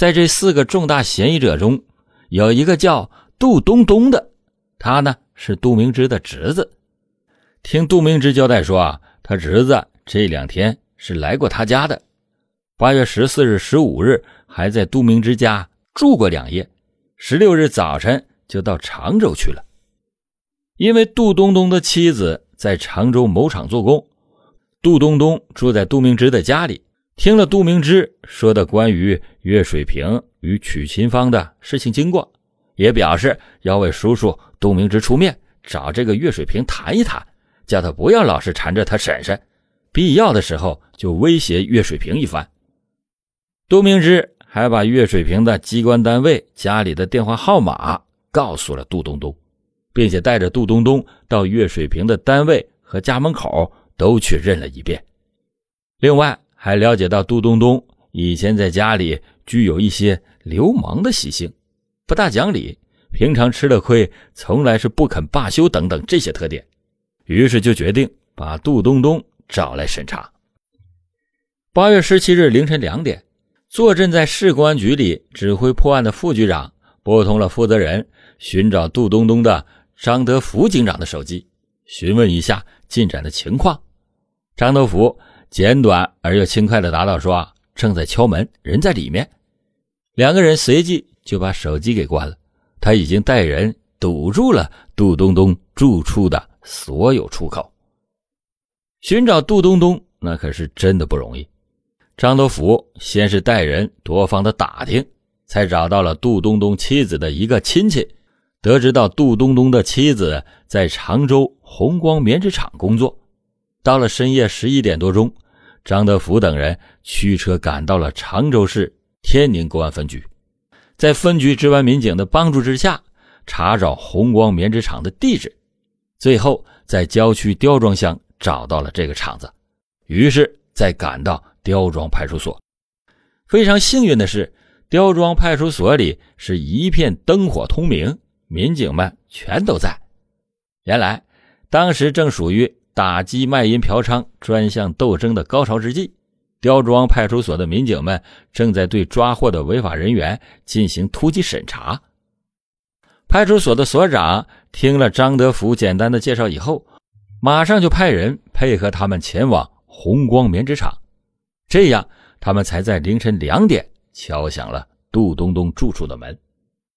在这四个重大嫌疑者中，有一个叫杜东东的，他呢是杜明之的侄子。听杜明之交代说啊，他侄子这两天是来过他家的，八月十四日、十五日还在杜明之家住过两夜，十六日早晨就到常州去了。因为杜东东的妻子在常州某厂做工，杜东东住在杜明之的家里。听了杜明之说的关于岳水平与曲琴芳的事情经过，也表示要为叔叔杜明之出面找这个岳水平谈一谈，叫他不要老是缠着他婶婶，必要的时候就威胁岳水平一番。杜明之还把岳水平的机关单位、家里的电话号码告诉了杜东东，并且带着杜东东到岳水平的单位和家门口都去认了一遍。另外，还了解到杜东东以前在家里具有一些流氓的习性，不大讲理，平常吃了亏从来是不肯罢休等等这些特点，于是就决定把杜东东找来审查。八月十七日凌晨两点，坐镇在市公安局里指挥破案的副局长拨通了负责人寻找杜东东的张德福警长的手机，询问一下进展的情况。张德福。简短而又轻快的答道：“说正在敲门，人在里面。”两个人随即就把手机给关了。他已经带人堵住了杜东东住处的所有出口。寻找杜东东那可是真的不容易。张德福先是带人多方的打听，才找到了杜东东妻子的一个亲戚，得知到杜东东的妻子在常州红光棉织厂工作。到了深夜十一点多钟，张德福等人驱车赶到了常州市天宁公安分局，在分局值班民警的帮助之下，查找红光棉织厂的地址，最后在郊区刁庄乡找到了这个厂子，于是再赶到刁庄派出所。非常幸运的是，刁庄派出所里是一片灯火通明，民警们全都在。原来，当时正属于。打击卖淫嫖娼专项斗争的高潮之际，刁庄派出所的民警们正在对抓获的违法人员进行突击审查。派出所的所长听了张德福简单的介绍以后，马上就派人配合他们前往红光棉织厂，这样他们才在凌晨两点敲响了杜东东住处的门。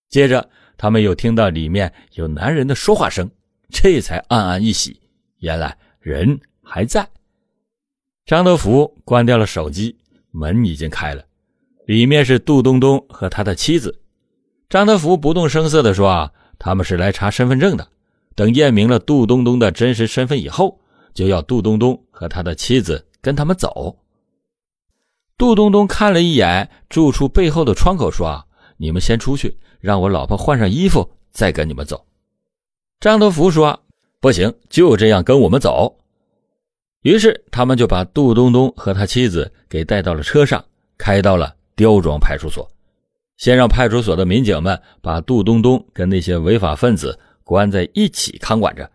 接着，他们又听到里面有男人的说话声，这才暗暗一喜，原来。人还在，张德福关掉了手机，门已经开了，里面是杜东东和他的妻子。张德福不动声色地说：“啊，他们是来查身份证的，等验明了杜东东的真实身份以后，就要杜东东和他的妻子跟他们走。”杜东东看了一眼住处背后的窗口，说：“，你们先出去，让我老婆换上衣服，再跟你们走。”张德福说。不行，就这样跟我们走。于是他们就把杜东东和他妻子给带到了车上，开到了刁庄派出所。先让派出所的民警们把杜东东跟那些违法分子关在一起看管着，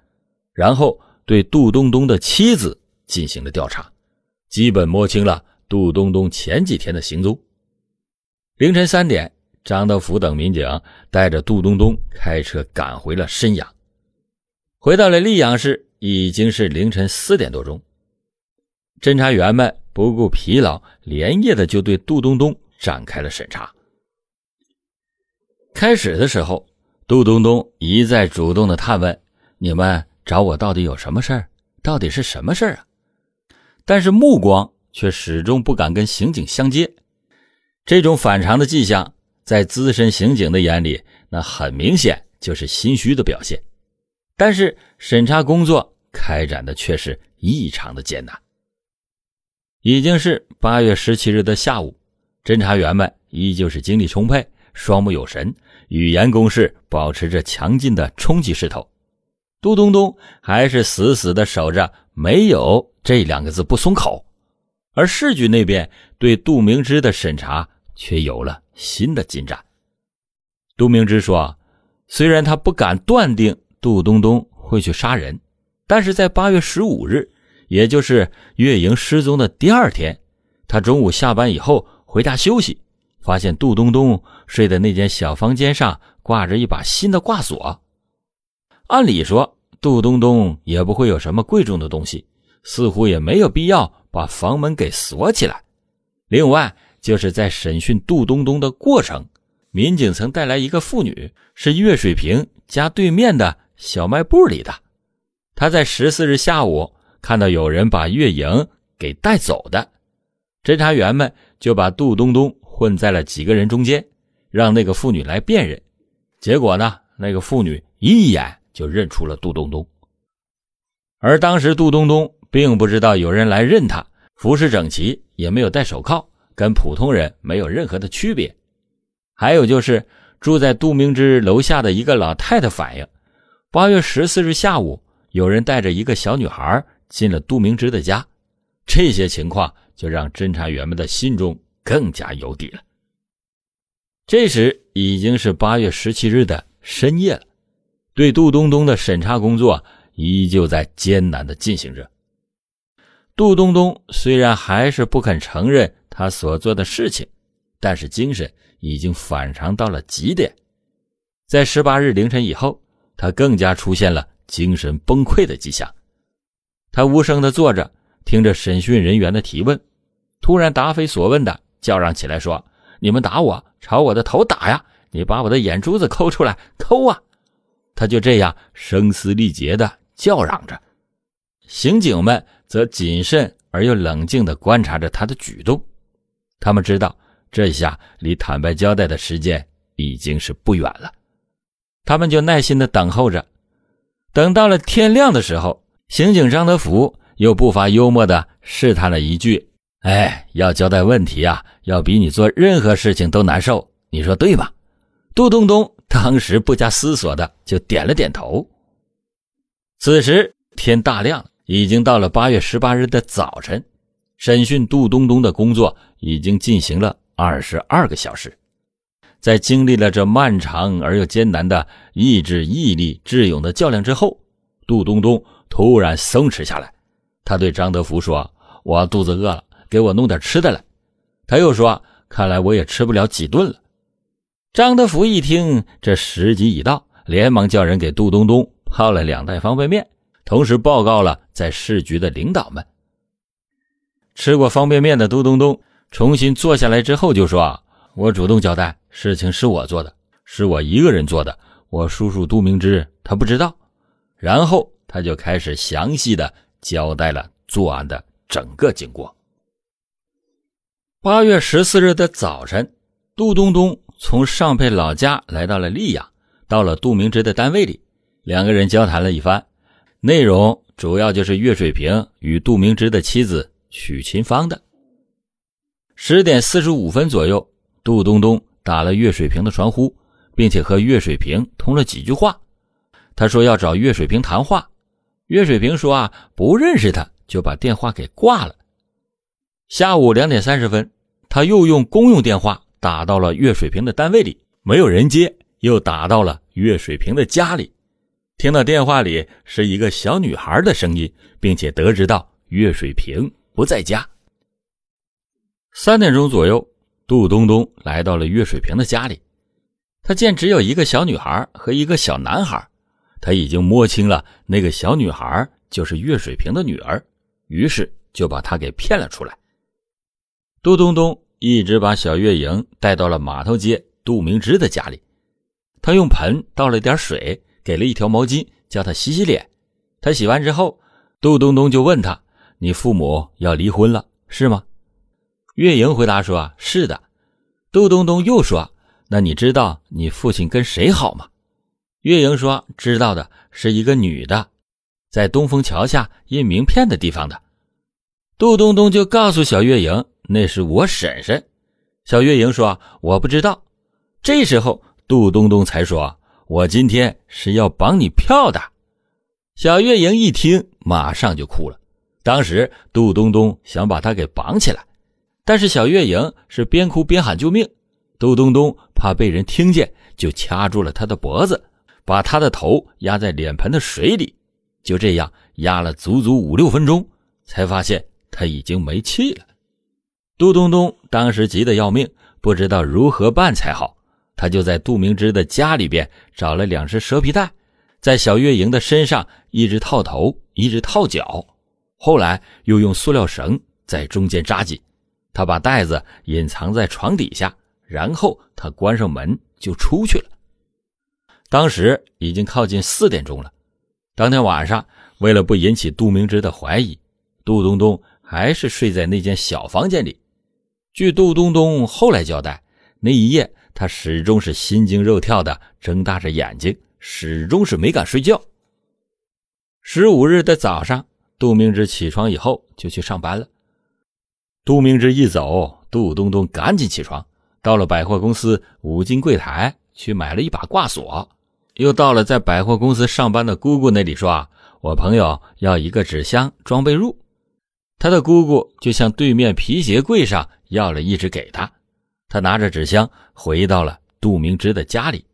然后对杜东东的妻子进行了调查，基本摸清了杜东东前几天的行踪。凌晨三点，张德福等民警带着杜东东开车赶回了申阳。回到了溧阳市，已经是凌晨四点多钟。侦查员们不顾疲劳，连夜的就对杜东东展开了审查。开始的时候，杜东东一再主动的探问：“你们找我到底有什么事儿？到底是什么事儿啊？”但是目光却始终不敢跟刑警相接。这种反常的迹象，在资深刑警的眼里，那很明显就是心虚的表现。但是审查工作开展的却是异常的艰难。已经是八月十七日的下午，侦查员们依旧是精力充沛、双目有神，语言攻势保持着强劲的冲击势头。杜东东还是死死的守着“没有”这两个字不松口，而市局那边对杜明之的审查却有了新的进展。杜明之说：“虽然他不敢断定。”杜东东会去杀人，但是在八月十五日，也就是月莹失踪的第二天，他中午下班以后回家休息，发现杜东东睡的那间小房间上挂着一把新的挂锁。按理说，杜东东也不会有什么贵重的东西，似乎也没有必要把房门给锁起来。另外，就是在审讯杜东东的过程，民警曾带来一个妇女，是岳水平家对面的小卖部里的。他在十四日下午看到有人把月莹给带走的，侦查员们就把杜东东混在了几个人中间，让那个妇女来辨认。结果呢，那个妇女一眼就认出了杜东东。而当时杜东东并不知道有人来认他，服饰整齐，也没有戴手铐，跟普通人没有任何的区别。还有就是住在杜明之楼下的一个老太太反映，八月十四日下午。有人带着一个小女孩进了杜明之的家，这些情况就让侦查员们的心中更加有底了。这时已经是八月十七日的深夜了，对杜东东的审查工作依旧在艰难的进行着。杜东东虽然还是不肯承认他所做的事情，但是精神已经反常到了极点。在十八日凌晨以后，他更加出现了。精神崩溃的迹象，他无声的坐着，听着审讯人员的提问，突然答非所问的叫嚷起来说：“你们打我，朝我的头打呀！你把我的眼珠子抠出来，抠啊！”他就这样声嘶力竭的叫嚷着。刑警们则谨慎而又冷静的观察着他的举动，他们知道这下离坦白交代的时间已经是不远了，他们就耐心的等候着。等到了天亮的时候，刑警张德福又不乏幽默的试探了一句：“哎，要交代问题啊，要比你做任何事情都难受，你说对吧？”杜东东当时不加思索的就点了点头。此时天大亮，已经到了八月十八日的早晨，审讯杜东东的工作已经进行了二十二个小时。在经历了这漫长而又艰难的意志、毅力、智勇的较量之后，杜东东突然松弛下来。他对张德福说：“我肚子饿了，给我弄点吃的来。”他又说：“看来我也吃不了几顿了。”张德福一听这时机已到，连忙叫人给杜东东泡了两袋方便面，同时报告了在市局的领导们。吃过方便面的杜东东重新坐下来之后就说：“我主动交代。”事情是我做的，是我一个人做的。我叔叔杜明之他不知道，然后他就开始详细的交代了作案的整个经过。八月十四日的早晨，杜东东从上配老家来到了溧阳，到了杜明之的单位里，两个人交谈了一番，内容主要就是岳水平与杜明之的妻子许琴芳的。十点四十五分左右，杜东东。打了岳水平的传呼，并且和岳水平通了几句话。他说要找岳水平谈话，岳水平说啊不认识他，就把电话给挂了。下午两点三十分，他又用公用电话打到了岳水平的单位里，没有人接，又打到了岳水平的家里，听到电话里是一个小女孩的声音，并且得知到岳水平不在家。三点钟左右。杜东东来到了岳水平的家里，他见只有一个小女孩和一个小男孩，他已经摸清了那个小女孩就是岳水平的女儿，于是就把她给骗了出来。杜东东一直把小月莹带到了码头街杜明之的家里，他用盆倒了点水，给了一条毛巾，叫他洗洗脸。他洗完之后，杜东东就问他：“你父母要离婚了，是吗？”月莹回答说：“是的。”杜东东又说：“那你知道你父亲跟谁好吗？”月莹说：“知道的，是一个女的，在东风桥下印名片的地方的。”杜东东就告诉小月莹：“那是我婶婶。”小月莹说：“我不知道。”这时候，杜东东才说：“我今天是要绑你票的。”小月莹一听，马上就哭了。当时，杜东东想把她给绑起来。但是小月莹是边哭边喊救命，杜东东怕被人听见，就掐住了他的脖子，把他的头压在脸盆的水里，就这样压了足足五六分钟，才发现他已经没气了。杜东东当时急得要命，不知道如何办才好。他就在杜明之的家里边找了两只蛇皮袋，在小月莹的身上一直套头，一直套脚，后来又用塑料绳在中间扎紧。他把袋子隐藏在床底下，然后他关上门就出去了。当时已经靠近四点钟了。当天晚上，为了不引起杜明之的怀疑，杜东东还是睡在那间小房间里。据杜东东后来交代，那一夜。他始终是心惊肉跳的，睁大着眼睛，始终是没敢睡觉。十五日的早上，杜明之起床以后就去上班了。杜明之一走，杜东东赶紧起床，到了百货公司五金柜台去买了一把挂锁，又到了在百货公司上班的姑姑那里说：“啊，我朋友要一个纸箱装被褥。”他的姑姑就向对面皮鞋柜上要了一只给他。他拿着纸箱回到了杜明之的家里，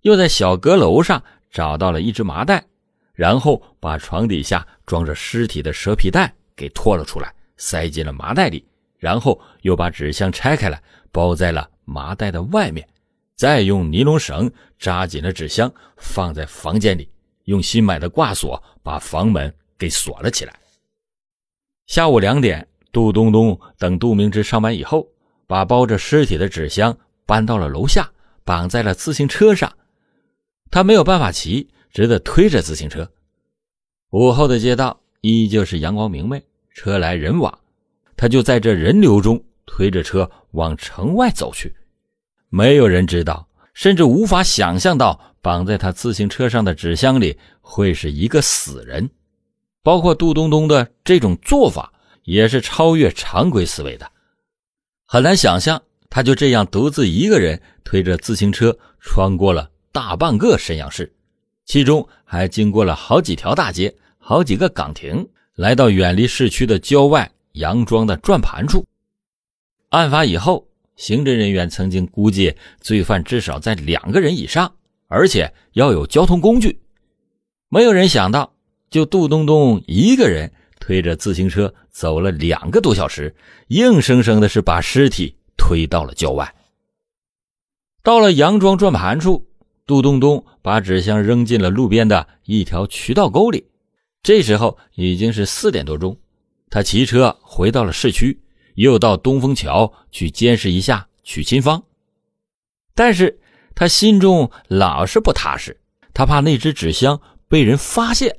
又在小阁楼上找到了一只麻袋，然后把床底下装着尸体的蛇皮袋给拖了出来，塞进了麻袋里，然后又把纸箱拆开来，包在了麻袋的外面，再用尼龙绳扎紧了纸箱，放在房间里，用新买的挂锁把房门给锁了起来。下午两点，杜东东等杜明之上班以后。把包着尸体的纸箱搬到了楼下，绑在了自行车上。他没有办法骑，只得推着自行车。午后的街道依旧是阳光明媚，车来人往。他就在这人流中推着车往城外走去。没有人知道，甚至无法想象到绑在他自行车上的纸箱里会是一个死人。包括杜东东的这种做法，也是超越常规思维的。很难想象，他就这样独自一个人推着自行车穿过了大半个沈阳市，其中还经过了好几条大街、好几个岗亭，来到远离市区的郊外杨庄的转盘处。案发以后，刑侦人员曾经估计罪犯至少在两个人以上，而且要有交通工具。没有人想到，就杜东东一个人。推着自行车走了两个多小时，硬生生的是把尸体推到了郊外。到了杨庄转盘处，杜东东把纸箱扔进了路边的一条渠道沟里。这时候已经是四点多钟，他骑车回到了市区，又到东风桥去监视一下曲清芳。但是他心中老是不踏实，他怕那只纸箱被人发现。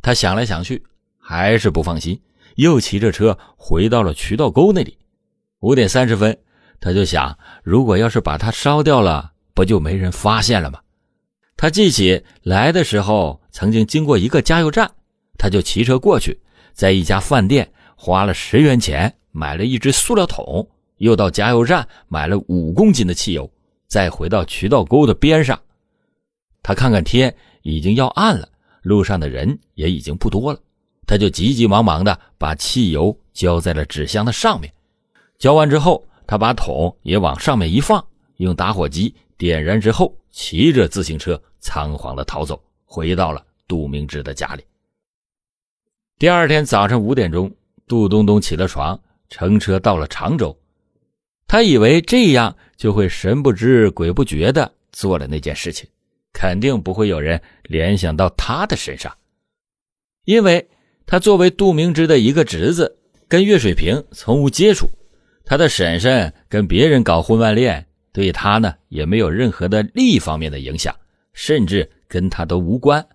他想来想去。还是不放心，又骑着车回到了渠道沟那里。五点三十分，他就想，如果要是把它烧掉了，不就没人发现了吗？他记起来的时候曾经经过一个加油站，他就骑车过去，在一家饭店花了十元钱买了一只塑料桶，又到加油站买了五公斤的汽油，再回到渠道沟的边上。他看看天，已经要暗了，路上的人也已经不多了。他就急急忙忙的把汽油浇在了纸箱的上面，浇完之后，他把桶也往上面一放，用打火机点燃之后，骑着自行车仓皇的逃走，回到了杜明志的家里。第二天早晨五点钟，杜东东起了床，乘车到了常州。他以为这样就会神不知鬼不觉的做了那件事情，肯定不会有人联想到他的身上，因为。他作为杜明之的一个侄子，跟岳水平从无接触。他的婶婶跟别人搞婚外恋，对他呢也没有任何的利益方面的影响，甚至跟他都无关。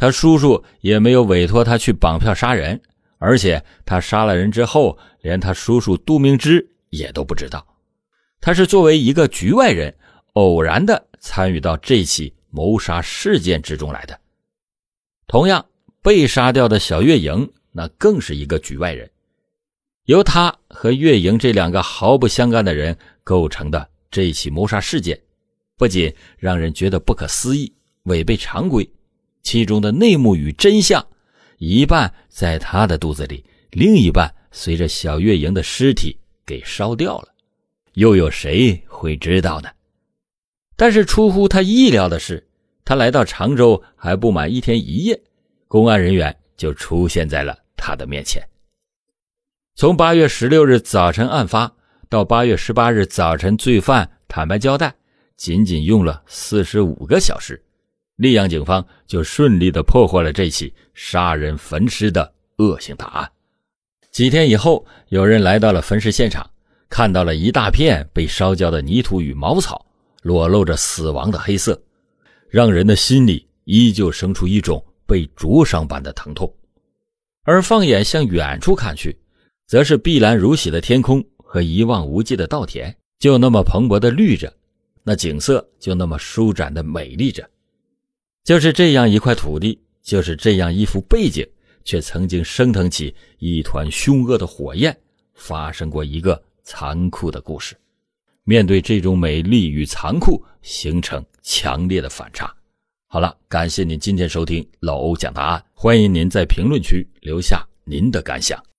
他叔叔也没有委托他去绑票杀人，而且他杀了人之后，连他叔叔杜明之也都不知道。他是作为一个局外人，偶然的参与到这起谋杀事件之中来的。同样。被杀掉的小月莹，那更是一个局外人。由他和月莹这两个毫不相干的人构成的这起谋杀事件，不仅让人觉得不可思议、违背常规，其中的内幕与真相，一半在他的肚子里，另一半随着小月莹的尸体给烧掉了，又有谁会知道呢？但是出乎他意料的是，他来到常州还不满一天一夜。公安人员就出现在了他的面前。从八月十六日早晨案发到八月十八日早晨，罪犯坦白交代，仅仅用了四十五个小时，溧阳警方就顺利的破获了这起杀人焚尸的恶性大案。几天以后，有人来到了焚尸现场，看到了一大片被烧焦的泥土与茅草，裸露着死亡的黑色，让人的心里依旧生出一种被灼伤般的疼痛。而放眼向远处看去，则是碧蓝如洗的天空和一望无际的稻田，就那么蓬勃的绿着，那景色就那么舒展的美丽着。就是这样一块土地，就是这样一幅背景，却曾经升腾起一团凶恶的火焰，发生过一个残酷的故事。面对这种美丽与残酷，形成强烈的反差。好了，感谢您今天收听老欧讲答案，欢迎您在评论区留下您的感想。